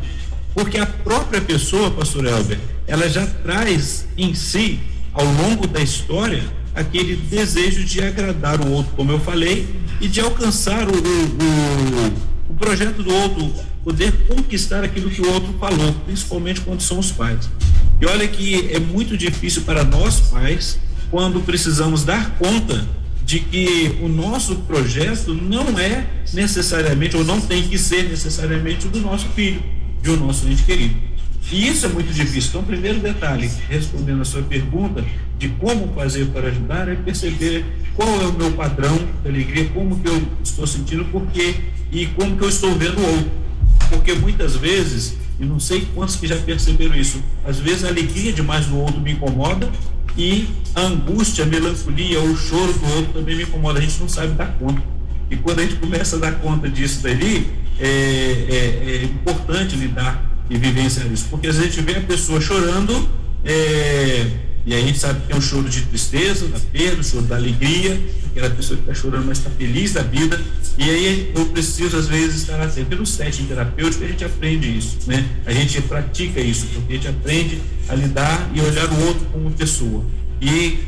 Porque a própria pessoa, pastor Elber, ela já traz em si, ao longo da história, aquele desejo de agradar o outro, como eu falei, e de alcançar o, o, o projeto do outro, poder conquistar aquilo que o outro falou, principalmente quando são os pais. E olha que é muito difícil para nós pais quando precisamos dar conta de que o nosso projeto não é necessariamente ou não tem que ser necessariamente o do nosso filho, de o nosso ente querido. E isso é muito difícil. Então, o primeiro detalhe, respondendo a sua pergunta de como fazer para ajudar, é perceber qual é o meu padrão de alegria, como que eu estou sentindo, porque e como que eu estou vendo o outro. Porque muitas vezes, e não sei quantos que já perceberam isso, às vezes a alegria demais do outro me incomoda e a angústia, a melancolia, o choro do outro também me incomoda. A gente não sabe dar conta. E quando a gente começa a dar conta disso dali, é, é, é importante lidar e vivenciar isso. Porque às vezes a gente vê a pessoa chorando, é, e aí a gente sabe que é um choro de tristeza, da perda, o choro da alegria, aquela pessoa que está chorando, mas está feliz da vida. E aí eu preciso, às vezes, estar atento. Pelo setting terapêutico, a gente aprende isso, né? A gente pratica isso, porque a gente aprende a lidar e olhar o outro como pessoa. E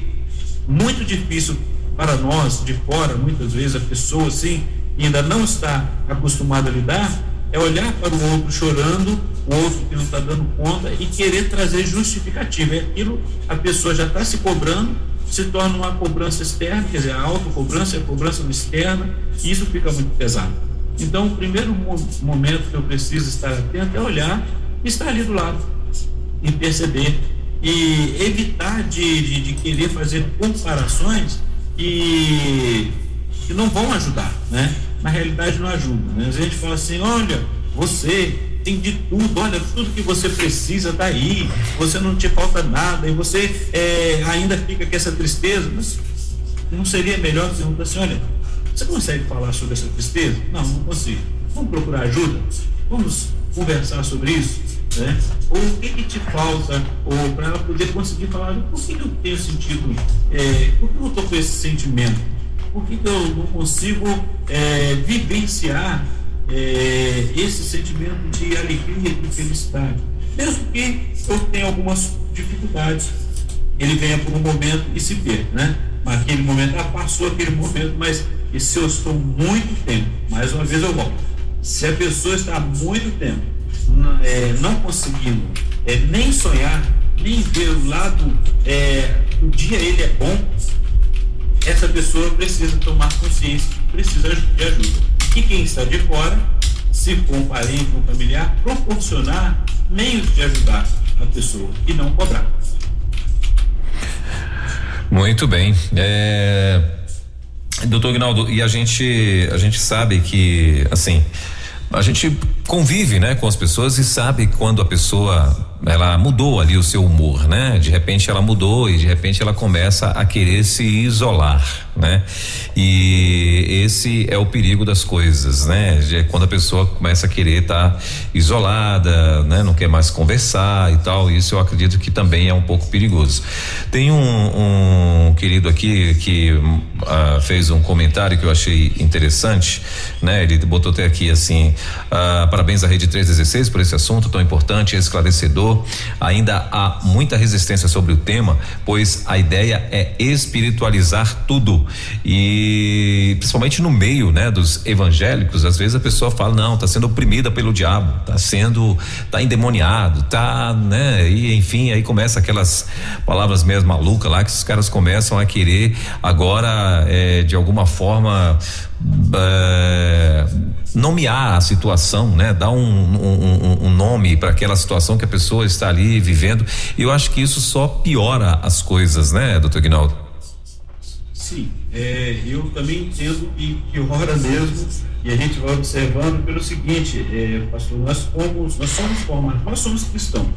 muito difícil para nós, de fora, muitas vezes, a pessoa, assim, ainda não está acostumada a lidar, é olhar para o outro chorando, outro que não está dando conta e querer trazer justificativa. É aquilo, a pessoa já está se cobrando, se torna uma cobrança externa, quer dizer, a autocobrança é a cobrança externa, e isso fica muito pesado. Então, o primeiro momento que eu preciso estar atento é olhar e estar ali do lado e perceber e evitar de, de, de querer fazer comparações que, que não vão ajudar, né? Na realidade não ajuda, né? a gente fala assim, olha, você tem de tudo, olha, tudo que você precisa tá aí, você não te falta nada, e você é, ainda fica com essa tristeza, mas não seria melhor perguntar assim, olha, você consegue falar sobre essa tristeza? Não, não consigo. Vamos procurar ajuda? Vamos conversar sobre isso? Né? Ou o que, que te falta, ou para ela poder conseguir falar, por que, que eu tenho sentido, é, por que eu estou com esse sentimento? Por que, que eu não consigo é, vivenciar é, esse sentimento de alegria, de felicidade? Mesmo que eu tenha algumas dificuldades, ele venha por um momento e se perca, né? Mas aquele momento, ah, passou aquele momento, mas e se eu estou muito tempo, mais uma vez eu volto, se a pessoa está há muito tempo é, não conseguindo é, nem sonhar, nem ver o lado é, do dia ele é bom, essa pessoa precisa tomar consciência, precisa de ajuda. E quem está de fora, se for um parente, um familiar, proporcionar meios de ajudar a pessoa e não cobrar. Muito bem. É... Doutor Ignaldo, e a gente, a gente sabe que, assim, a gente convive, né, com as pessoas e sabe quando a pessoa ela mudou ali o seu humor, né? De repente ela mudou e de repente ela começa a querer se isolar, né? E esse é o perigo das coisas, né? Quando a pessoa começa a querer estar tá isolada, né? Não quer mais conversar e tal, isso eu acredito que também é um pouco perigoso. Tem um, um querido aqui que uh, fez um comentário que eu achei interessante, né? Ele botou até aqui assim, uh, parabéns à Rede 316 por esse assunto tão importante e ainda há muita resistência sobre o tema, pois a ideia é espiritualizar tudo. E principalmente no meio, né, dos evangélicos, às vezes a pessoa fala: "Não, está sendo oprimida pelo diabo, está sendo tá endemoniado, tá, né?" E enfim, aí começa aquelas palavras mesmo malucas lá que os caras começam a querer agora é, de alguma forma é, nomear a situação, né? Dar um, um, um nome para aquela situação que a pessoa está ali vivendo. Eu acho que isso só piora as coisas, né, doutor Guinaldo? Sim, é, eu também entendo que piora mesmo. E a gente vai observando pelo seguinte, é, pastor, nós somos, nós somos formados, nós somos cristãos.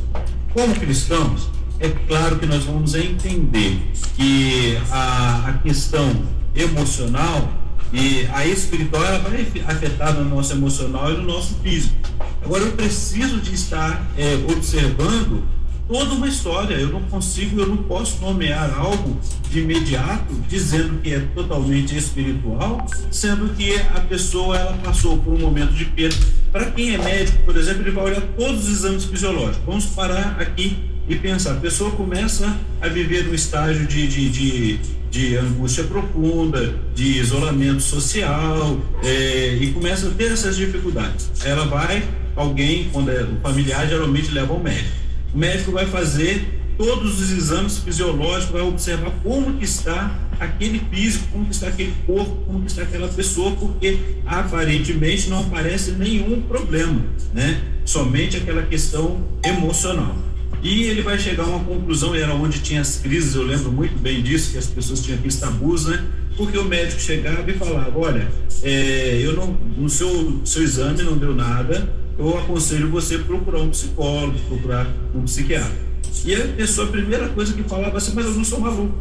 Como cristãos, é claro que nós vamos entender que a, a questão emocional e a espiritual ela vai afetar no nosso emocional e no nosso físico. Agora eu preciso de estar é, observando toda uma história. Eu não consigo, eu não posso nomear algo de imediato dizendo que é totalmente espiritual, sendo que a pessoa ela passou por um momento de perda. Para quem é médico, por exemplo, ele vai olhar todos os exames fisiológicos. Vamos parar aqui e pensar. A pessoa começa a viver um estágio de, de, de de angústia profunda, de isolamento social, é, e começa a ter essas dificuldades. Ela vai, alguém, quando é o familiar, geralmente leva ao médico. O médico vai fazer todos os exames fisiológicos, vai observar como que está aquele físico, como que está aquele corpo, como que está aquela pessoa, porque aparentemente não aparece nenhum problema, né? Somente aquela questão emocional. E ele vai chegar a uma conclusão, era onde tinha as crises, eu lembro muito bem disso, que as pessoas tinham aqueles tabus, né? Porque o médico chegava e falava, olha, é, eu não, no seu, seu exame não deu nada, eu aconselho você procurar um psicólogo, procurar um psiquiatra. E a pessoa, a primeira coisa que falava assim, mas eu não sou maluco.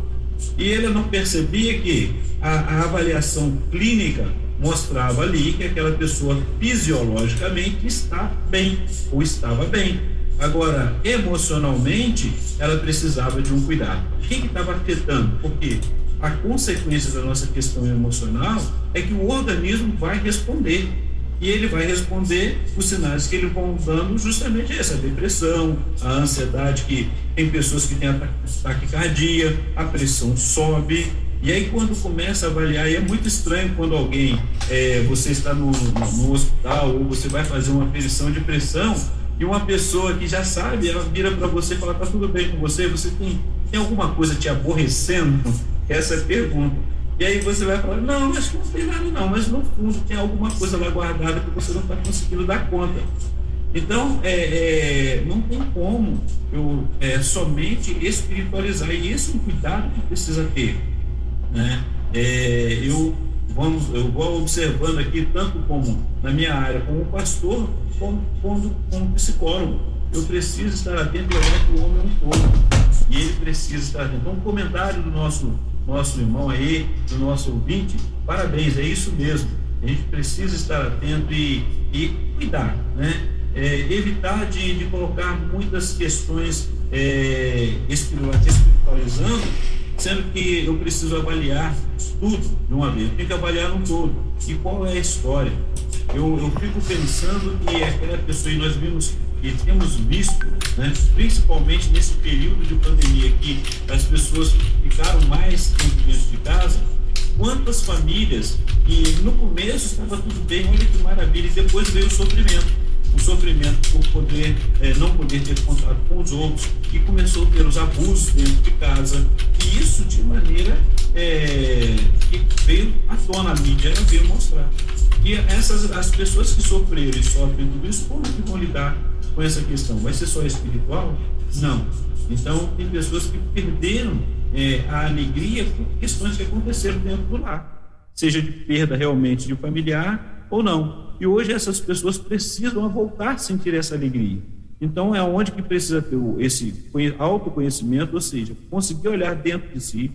E ele não percebia que a, a avaliação clínica mostrava ali que aquela pessoa fisiologicamente está bem ou estava bem. Agora, emocionalmente, ela precisava de um cuidado. O que estava afetando? Porque a consequência da nossa questão emocional é que o organismo vai responder. E ele vai responder os sinais que ele vão dando justamente essa depressão, a ansiedade, que tem pessoas que têm taquicardia, a pressão sobe, e aí, quando começa a avaliar, e é muito estranho quando alguém, é, você está no, no, no, hospital ou você vai fazer uma aferição de pressão e uma pessoa que já sabe, ela vira para você e fala: tá tudo bem com você? Você tem, tem alguma coisa te aborrecendo? Essa é a pergunta. E aí você vai falar: não, que não tem nada, não, mas no fundo tem alguma coisa lá guardada que você não está conseguindo dar conta. Então, é, é, não tem como eu é, somente espiritualizar, e esse é um cuidado que precisa ter né? É, eu, vamos, eu vou observando aqui, tanto como na minha área, como pastor, como, como, como psicólogo. Eu preciso estar atento e olhar que o homem é um todo. E ele precisa estar atento. Então, um comentário do nosso, nosso irmão aí, do nosso ouvinte, parabéns, é isso mesmo. A gente precisa estar atento e, e cuidar, né? É, evitar de, de colocar muitas questões é, espiritualizando sendo que eu preciso avaliar tudo de uma vez, tenho que avaliar um todo. E qual é a história? Eu, eu fico pensando que aquela pessoa, e nós vimos e temos visto, né, principalmente nesse período de pandemia que as pessoas ficaram mais dentro de casa, quantas famílias que no começo estava tudo bem, olha que maravilha, e depois veio o sofrimento sofrimento por poder é, não poder ter contato com os outros e começou a ter os abusos dentro de casa. E isso de maneira é, que veio à tona a mídia veio mostrar. E essas as pessoas que sofreram e sofrem tudo isso como que vão lidar com essa questão? Vai ser só espiritual? Não. Então tem pessoas que perderam é, a alegria por questões que aconteceram dentro do lar. Seja de perda realmente de familiar ou não e hoje essas pessoas precisam voltar a sentir essa alegria. Então é onde que precisa ter esse autoconhecimento, ou seja, conseguir olhar dentro de si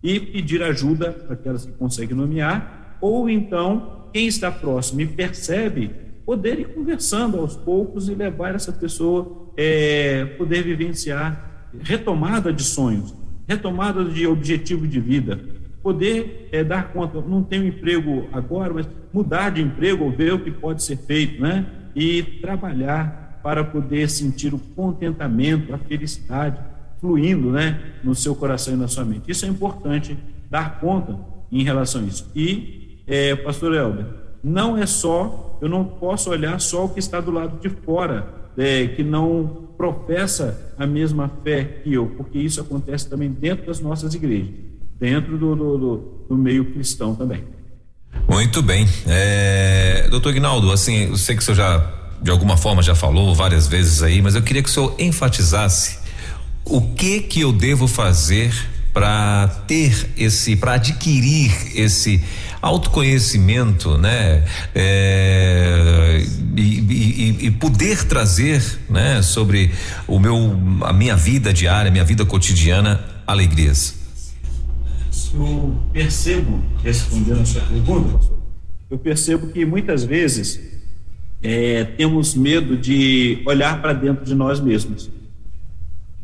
e pedir ajuda para aquelas que conseguem nomear, ou então quem está próximo e percebe poder ir conversando aos poucos e levar essa pessoa é, poder vivenciar retomada de sonhos, retomada de objetivo de vida, poder é, dar conta, não tenho emprego agora, mas mudar de emprego ver o que pode ser feito, né? E trabalhar para poder sentir o contentamento, a felicidade fluindo, né, no seu coração e na sua mente. Isso é importante dar conta em relação a isso. E, é, Pastor Helder, não é só, eu não posso olhar só o que está do lado de fora, é, que não professa a mesma fé que eu, porque isso acontece também dentro das nossas igrejas dentro do, do, do, do meio cristão também. Muito bem. É, doutor Ignaldo, assim, eu sei que o senhor já, de alguma forma, já falou várias vezes aí, mas eu queria que o senhor enfatizasse o que que eu devo fazer para ter esse, para adquirir esse autoconhecimento, né? É, e, e, e, poder trazer, né? Sobre o meu, a minha vida diária, minha vida cotidiana, alegrias eu percebo, respondendo a sua pergunta, pastor, eu percebo que muitas vezes é, temos medo de olhar para dentro de nós mesmos.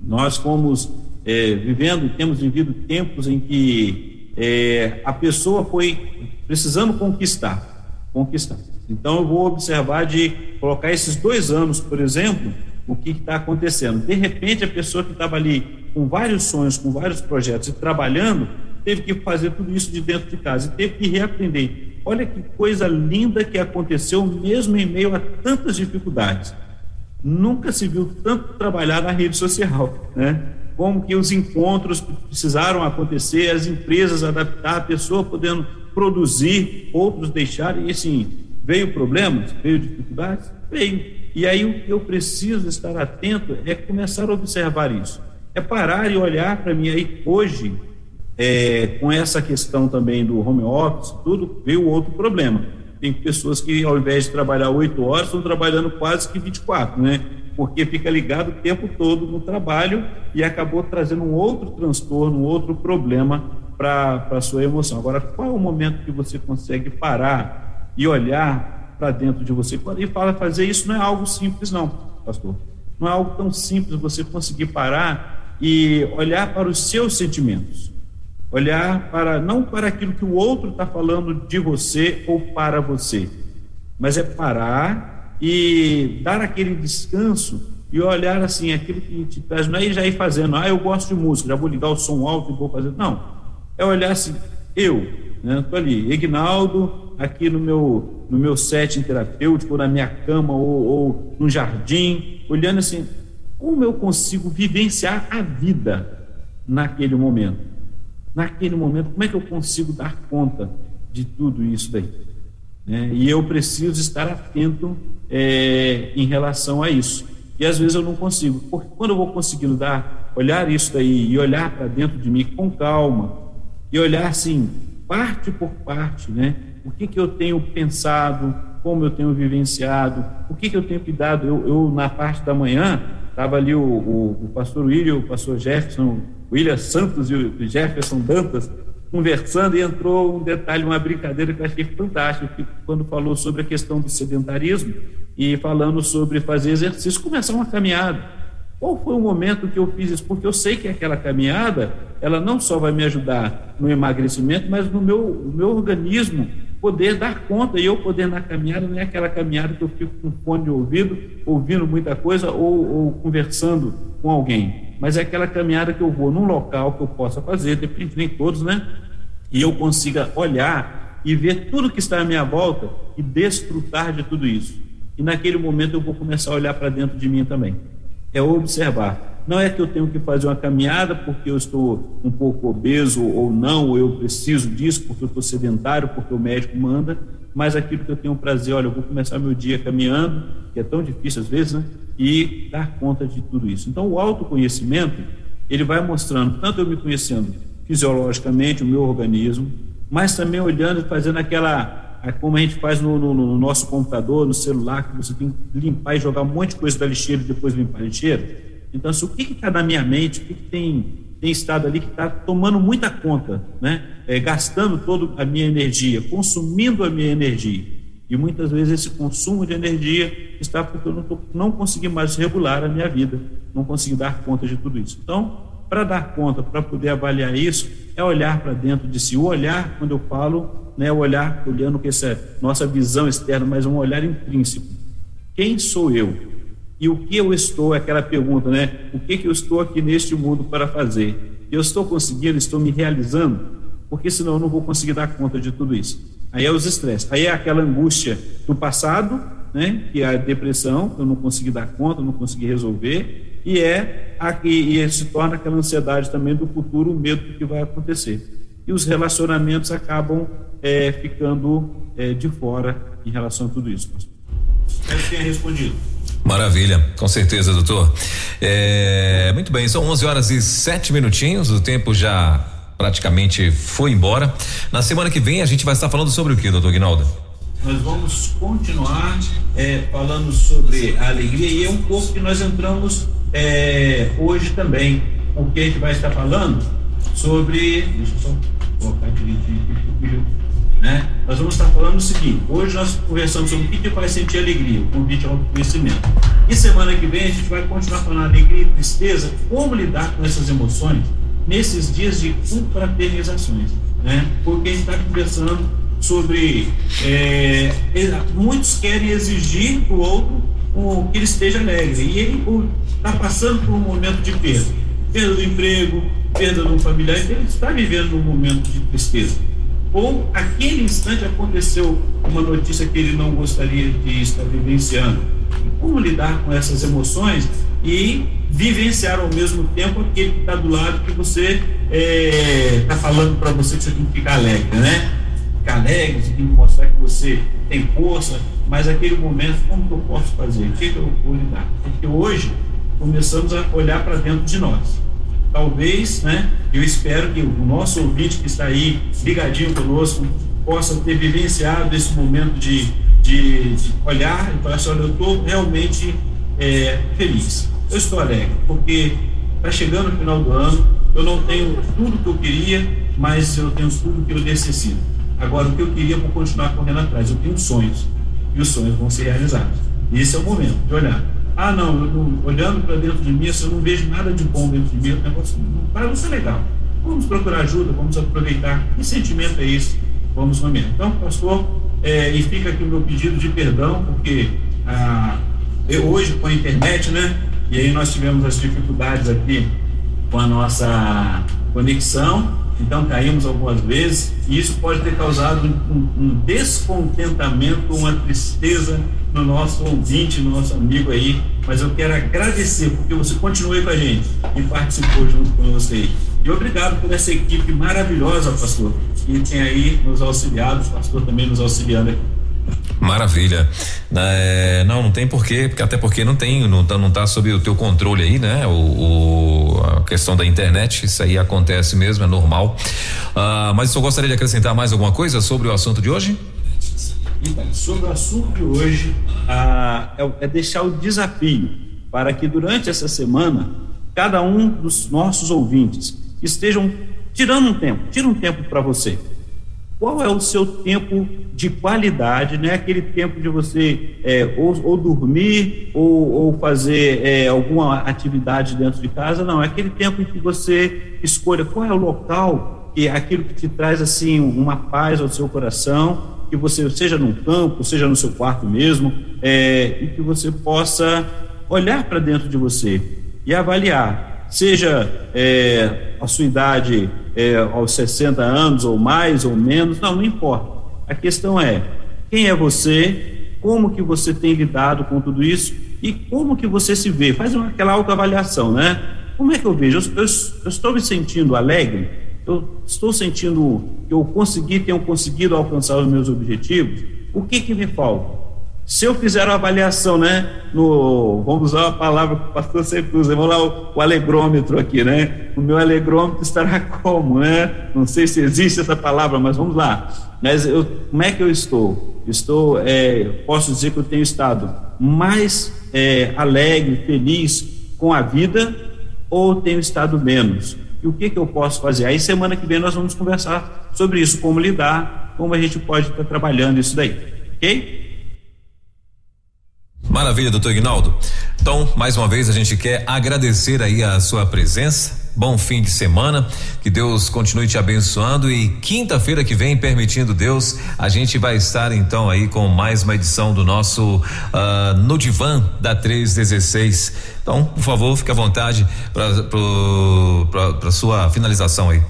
Nós fomos é, vivendo, temos vivido tempos em que é, a pessoa foi precisando conquistar, conquistar. Então eu vou observar de colocar esses dois anos, por exemplo, o que está acontecendo. De repente a pessoa que estava ali com vários sonhos, com vários projetos e trabalhando, teve que fazer tudo isso de dentro de casa e teve que reaprender. Olha que coisa linda que aconteceu, mesmo em meio a tantas dificuldades. Nunca se viu tanto trabalhar na rede social, né? Como que os encontros precisaram acontecer, as empresas adaptar, a pessoa podendo produzir, outros deixarem, e assim, veio problemas, veio dificuldades? Veio. E aí o que eu preciso estar atento é começar a observar isso. É parar e olhar para mim aí hoje, é, com essa questão também do home office, tudo, veio outro problema. Tem pessoas que, ao invés de trabalhar oito horas, estão trabalhando quase que 24, né? Porque fica ligado o tempo todo no trabalho e acabou trazendo um outro transtorno, um outro problema para a sua emoção. Agora, qual é o momento que você consegue parar e olhar para dentro de você? E fala, fazer isso não é algo simples, não, pastor. Não é algo tão simples você conseguir parar e olhar para os seus sentimentos. Olhar para, não para aquilo que o outro está falando de você ou para você, mas é parar e dar aquele descanso e olhar assim, aquilo que te traz, não é já ir fazendo, ah, eu gosto de música, já vou ligar o som alto e vou fazer. Não, é olhar assim, eu, né, estou ali, Ignaldo, aqui no meu, no meu setting terapêutico, ou na minha cama, ou, ou no jardim, olhando assim, como eu consigo vivenciar a vida naquele momento? Naquele momento, como é que eu consigo dar conta de tudo isso daí? Né? E eu preciso estar atento é, em relação a isso. E às vezes eu não consigo, porque quando eu vou conseguindo dar, olhar isso daí e olhar para dentro de mim com calma, e olhar assim, parte por parte, né? O que, que eu tenho pensado, como eu tenho vivenciado, o que, que eu tenho cuidado. Eu, eu na parte da manhã, estava ali o, o, o, pastor William, o pastor Jefferson, William Santos e o Jefferson Dantas conversando e entrou um detalhe, uma brincadeira que eu achei fantástico, quando falou sobre a questão do sedentarismo e falando sobre fazer exercício, começar uma caminhada. Qual foi o momento que eu fiz isso? Porque eu sei que aquela caminhada, ela não só vai me ajudar no emagrecimento, mas no meu, meu organismo poder dar conta e eu poder na caminhada, não é aquela caminhada que eu fico com fone de ouvido, ouvindo muita coisa ou, ou conversando com alguém, mas é aquela caminhada que eu vou num local que eu possa fazer, depende nem todos, né? E eu consiga olhar e ver tudo que está à minha volta e desfrutar de tudo isso. E naquele momento eu vou começar a olhar para dentro de mim também é observar. Não é que eu tenho que fazer uma caminhada porque eu estou um pouco obeso ou não, ou eu preciso disso porque eu estou sedentário, porque o médico manda, mas aquilo que eu tenho prazer, olha, eu vou começar meu dia caminhando, que é tão difícil às vezes, né? E dar conta de tudo isso. Então, o autoconhecimento, ele vai mostrando, tanto eu me conhecendo fisiologicamente, o meu organismo, mas também olhando e fazendo aquela como a gente faz no, no, no, nosso computador, no celular, que você tem que limpar e jogar um monte de coisa da lixeira e depois limpar a lixeira. Então, assim, o que está na minha mente, o que, que tem, tem estado ali que está tomando muita conta, né? É, gastando toda a minha energia, consumindo a minha energia. E muitas vezes esse consumo de energia está porque eu não, tô, não consegui mais regular a minha vida, não consegui dar conta de tudo isso. Então, para dar conta, para poder avaliar isso, é olhar para dentro de si. O olhar, quando eu falo, né, o olhar, olhando que essa nossa visão externa, mas um olhar intrínseco. Quem sou eu? E o que eu estou? Aquela pergunta, né? O que, que eu estou aqui neste mundo para fazer? Eu estou conseguindo, estou me realizando? Porque senão eu não vou conseguir dar conta de tudo isso. Aí é os estresses. Aí é aquela angústia do passado, né? Que é a depressão, eu não consegui dar conta, não consegui resolver. E é aqui, e se torna aquela ansiedade também do futuro, o medo do que vai acontecer. E os relacionamentos acabam é, ficando é, de fora em relação a tudo isso. Espero que tenha respondido. Maravilha, com certeza, doutor. É, muito bem, são 11 horas e 7 minutinhos, o tempo já praticamente foi embora. Na semana que vem a gente vai estar falando sobre o que, doutor Guinaldo? Nós vamos continuar é, falando sobre a alegria e é um pouco que nós entramos é, hoje também, porque a gente vai estar falando sobre. Deixa eu só colocar direitinho né? Nós vamos estar falando o seguinte: hoje nós conversamos sobre o que, que faz sentir alegria, o convite ao conhecimento. E semana que vem a gente vai continuar falando alegria e tristeza, como lidar com essas emoções nesses dias de confraternizações, né? Porque a gente está conversando sobre. É, muitos querem exigir do outro o, que ele esteja alegre, e ele está passando por um momento de perda perda do emprego, perda de um familiar, então ele está vivendo um momento de tristeza ou aquele instante aconteceu uma notícia que ele não gostaria de estar vivenciando. como lidar com essas emoções e vivenciar ao mesmo tempo aquele que está do lado que você está é, tá falando para você que você tem que ficar alegre, né? Ficar alegre, você tem que mostrar que você tem força, mas aquele momento, como que eu posso fazer? O que, que eu vou lidar? Porque hoje começamos a olhar para dentro de nós talvez, né? Eu espero que o nosso ouvinte que está aí ligadinho conosco possa ter vivenciado esse momento de, de, de olhar e falar assim, olha, eu estou realmente é, feliz. Eu estou alegre, porque está chegando o final do ano, eu não tenho tudo que eu queria, mas eu tenho tudo que eu necessito. Agora, o que eu queria, vou continuar correndo atrás. Eu tenho sonhos, e os sonhos vão ser realizados. Esse é o momento de olhar. Ah, não, não olhando para dentro de mim, se eu não vejo nada de bom dentro de mim, o negócio para não ser legal. Vamos procurar ajuda, vamos aproveitar. Que sentimento é esse? Vamos nomear. Então, pastor, é, e fica aqui o meu pedido de perdão, porque ah, eu, hoje com a internet, né? E aí nós tivemos as dificuldades aqui com a nossa conexão, então caímos algumas vezes, e isso pode ter causado um, um descontentamento, uma tristeza no nosso ouvinte, no nosso amigo aí, mas eu quero agradecer porque você continuou com a gente e participou junto com você. E obrigado por essa equipe maravilhosa, pastor, que tem aí nos auxiliado, o pastor também nos auxiliando aqui. Maravilha. É, não, não tem porquê, porque até porque não tem, não tá, não tá sob o teu controle aí, né? O, o a questão da internet, isso aí acontece mesmo, é normal. Ah, mas eu gostaria de acrescentar mais alguma coisa sobre o assunto de hoje? Então, sobre o assunto de hoje, ah, é, é deixar o desafio para que durante essa semana cada um dos nossos ouvintes estejam tirando um tempo, tira um tempo para você qual é o seu tempo de qualidade, não é aquele tempo de você é, ou, ou, dormir ou, ou fazer é, alguma atividade dentro de casa, não, é aquele tempo em que você escolha qual é o local, que é aquilo que te traz assim uma paz ao seu coração, que você seja num campo, seja no seu quarto mesmo, é, e que você possa olhar para dentro de você e avaliar, seja é, a sua idade é, aos 60 anos ou mais ou menos, não, não importa. A questão é quem é você, como que você tem lidado com tudo isso e como que você se vê. Faz uma, aquela autoavaliação, né? Como é que eu vejo? Eu, eu, eu estou me sentindo alegre? Eu estou sentindo que eu consegui, tenho conseguido alcançar os meus objetivos? O que que me falta? Se eu fizer uma avaliação, né, no, vamos usar a palavra que o pastor sempre usa, vamos lá o, o, alegrômetro aqui, né? O meu alegrômetro estará como, né? Não sei se existe essa palavra, mas vamos lá. Mas eu, como é que eu estou? Estou, é, posso dizer que eu tenho estado mais é, alegre, feliz com a vida ou tenho estado menos? E o que, que eu posso fazer? Aí semana que vem nós vamos conversar sobre isso, como lidar, como a gente pode estar trabalhando isso daí, ok? Maravilha, doutor Ignaldo. Então, mais uma vez, a gente quer agradecer aí a sua presença. Bom fim de semana, que Deus continue te abençoando e quinta-feira que vem, permitindo Deus, a gente vai estar então aí com mais uma edição do nosso uh, No Divã da 316. Então, por favor, fique à vontade para sua finalização aí.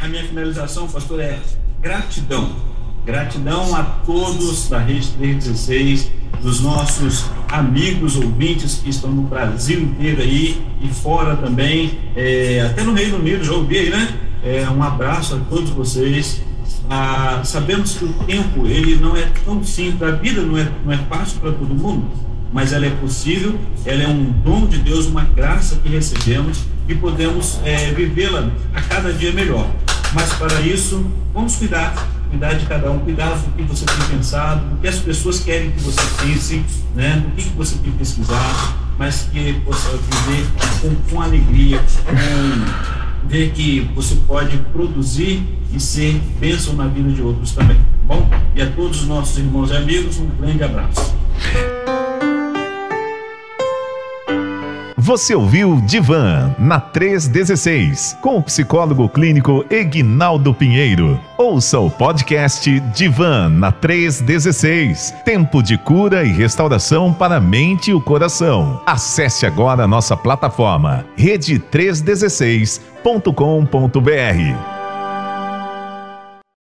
A minha finalização, pastor, é gratidão. Gratidão a todos da Rede 316 dos nossos amigos ouvintes que estão no Brasil inteiro aí e fora também, é, até no Reino Unido, já ouvi aí, né? É, um abraço a todos vocês. Ah, sabemos que o tempo ele não é tão simples, a vida não é, não é fácil para todo mundo, mas ela é possível, ela é um dom de Deus, uma graça que recebemos e podemos é, vivê-la a cada dia melhor. Mas para isso, vamos cuidar cuidar de cada um, cuidar do que você tem pensado, do que as pessoas querem que você pense, né? do que, que você tem pesquisado, mas que possa viver com, com alegria, com ver que você pode produzir e ser bênção na vida de outros também. Tá bom? E a todos os nossos irmãos e amigos, um grande abraço. Você ouviu Divan na 316 com o psicólogo clínico Egnaldo Pinheiro. Ouça o podcast Divan na 316. Tempo de cura e restauração para a mente e o coração. Acesse agora a nossa plataforma rede316.com.br.